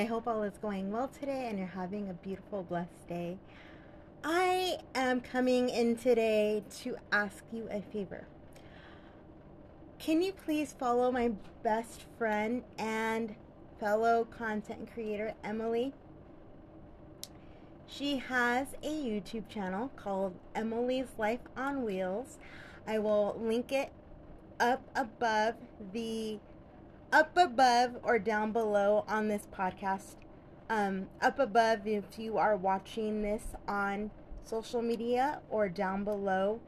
I hope all is going well today and you're having a beautiful, blessed day. I am coming in today to ask you a favor. Can you please follow my best friend and fellow content creator, Emily? She has a YouTube channel called Emily's Life on Wheels. I will link it up above the up above or down below on this podcast. Um, up above, if you are watching this on social media, or down below,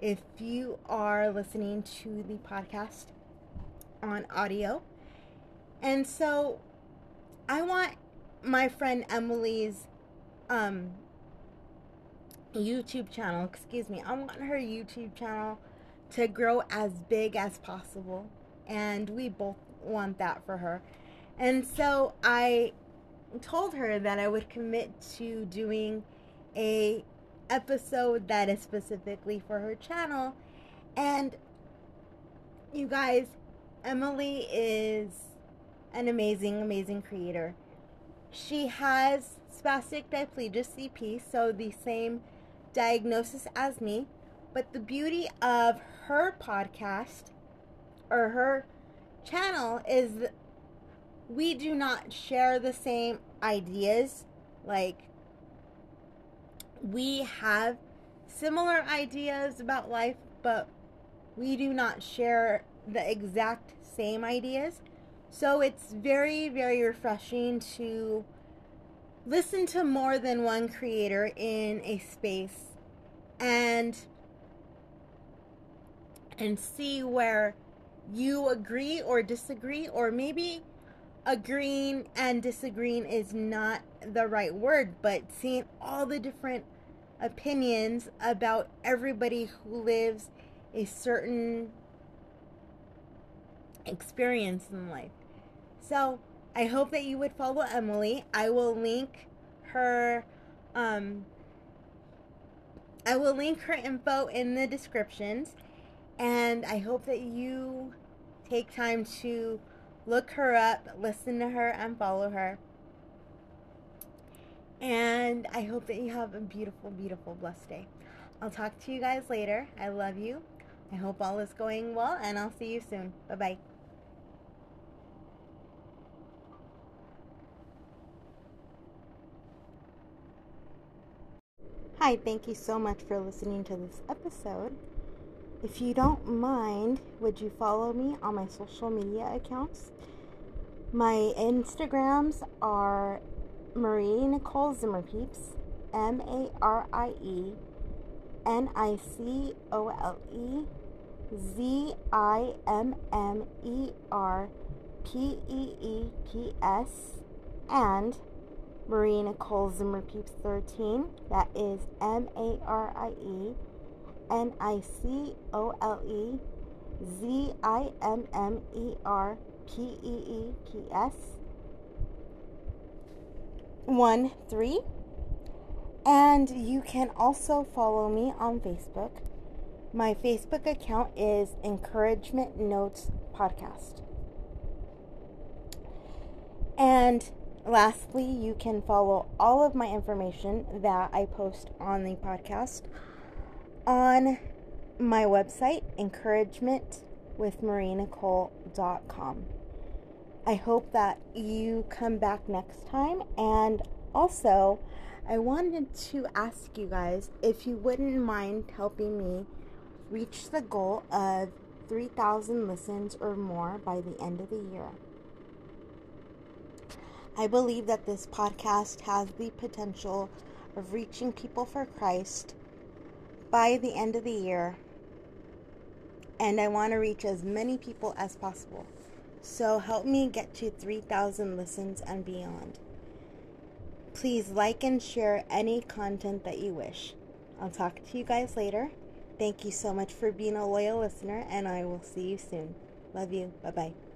if you are listening to the podcast on audio. And so I want my friend Emily's um, YouTube channel, excuse me, I want her YouTube channel to grow as big as possible. And we both want that for her. And so I told her that I would commit to doing a episode that is specifically for her channel. And you guys, Emily is an amazing, amazing creator. She has spastic diplegia CP, so the same diagnosis as me. But the beauty of her podcast or her channel is we do not share the same ideas. Like, we have similar ideas about life, but we do not share the exact same ideas. So it's very, very refreshing to listen to more than one creator in a space and and see where you agree or disagree, or maybe agreeing and disagreeing is not the right word, but seeing all the different opinions about everybody who lives a certain experience in life. So I hope that you would follow Emily. I will link her um I will link her info in the descriptions and I hope that you take time to look her up, listen to her, and follow her. And I hope that you have a beautiful, beautiful, blessed day. I'll talk to you guys later. I love you. I hope all is going well, and I'll see you soon. Bye bye. Hi, thank you so much for listening to this episode. If you don't mind, would you follow me on my social media accounts? My Instagrams are Marie Nicole Zimmerpeeps, M A R I E N I C O L E Z I M M E R P E E P S, and Marie Nicole Zimmerpeeps 13. That is M A R I E N I C O L E Z I M M E R P E E P S 1 3. And you can also follow me on Facebook. My Facebook account is Encouragement Notes Podcast. And lastly, you can follow all of my information that I post on the podcast on my website, encouragementwithmarienicole.com. I hope that you come back next time. And also, I wanted to ask you guys if you wouldn't mind helping me reach the goal of 3,000 listens or more by the end of the year. I believe that this podcast has the potential of reaching people for Christ by the end of the year. And I want to reach as many people as possible. So help me get to 3,000 listens and beyond. Please like and share any content that you wish. I'll talk to you guys later. Thank you so much for being a loyal listener, and I will see you soon. Love you. Bye bye.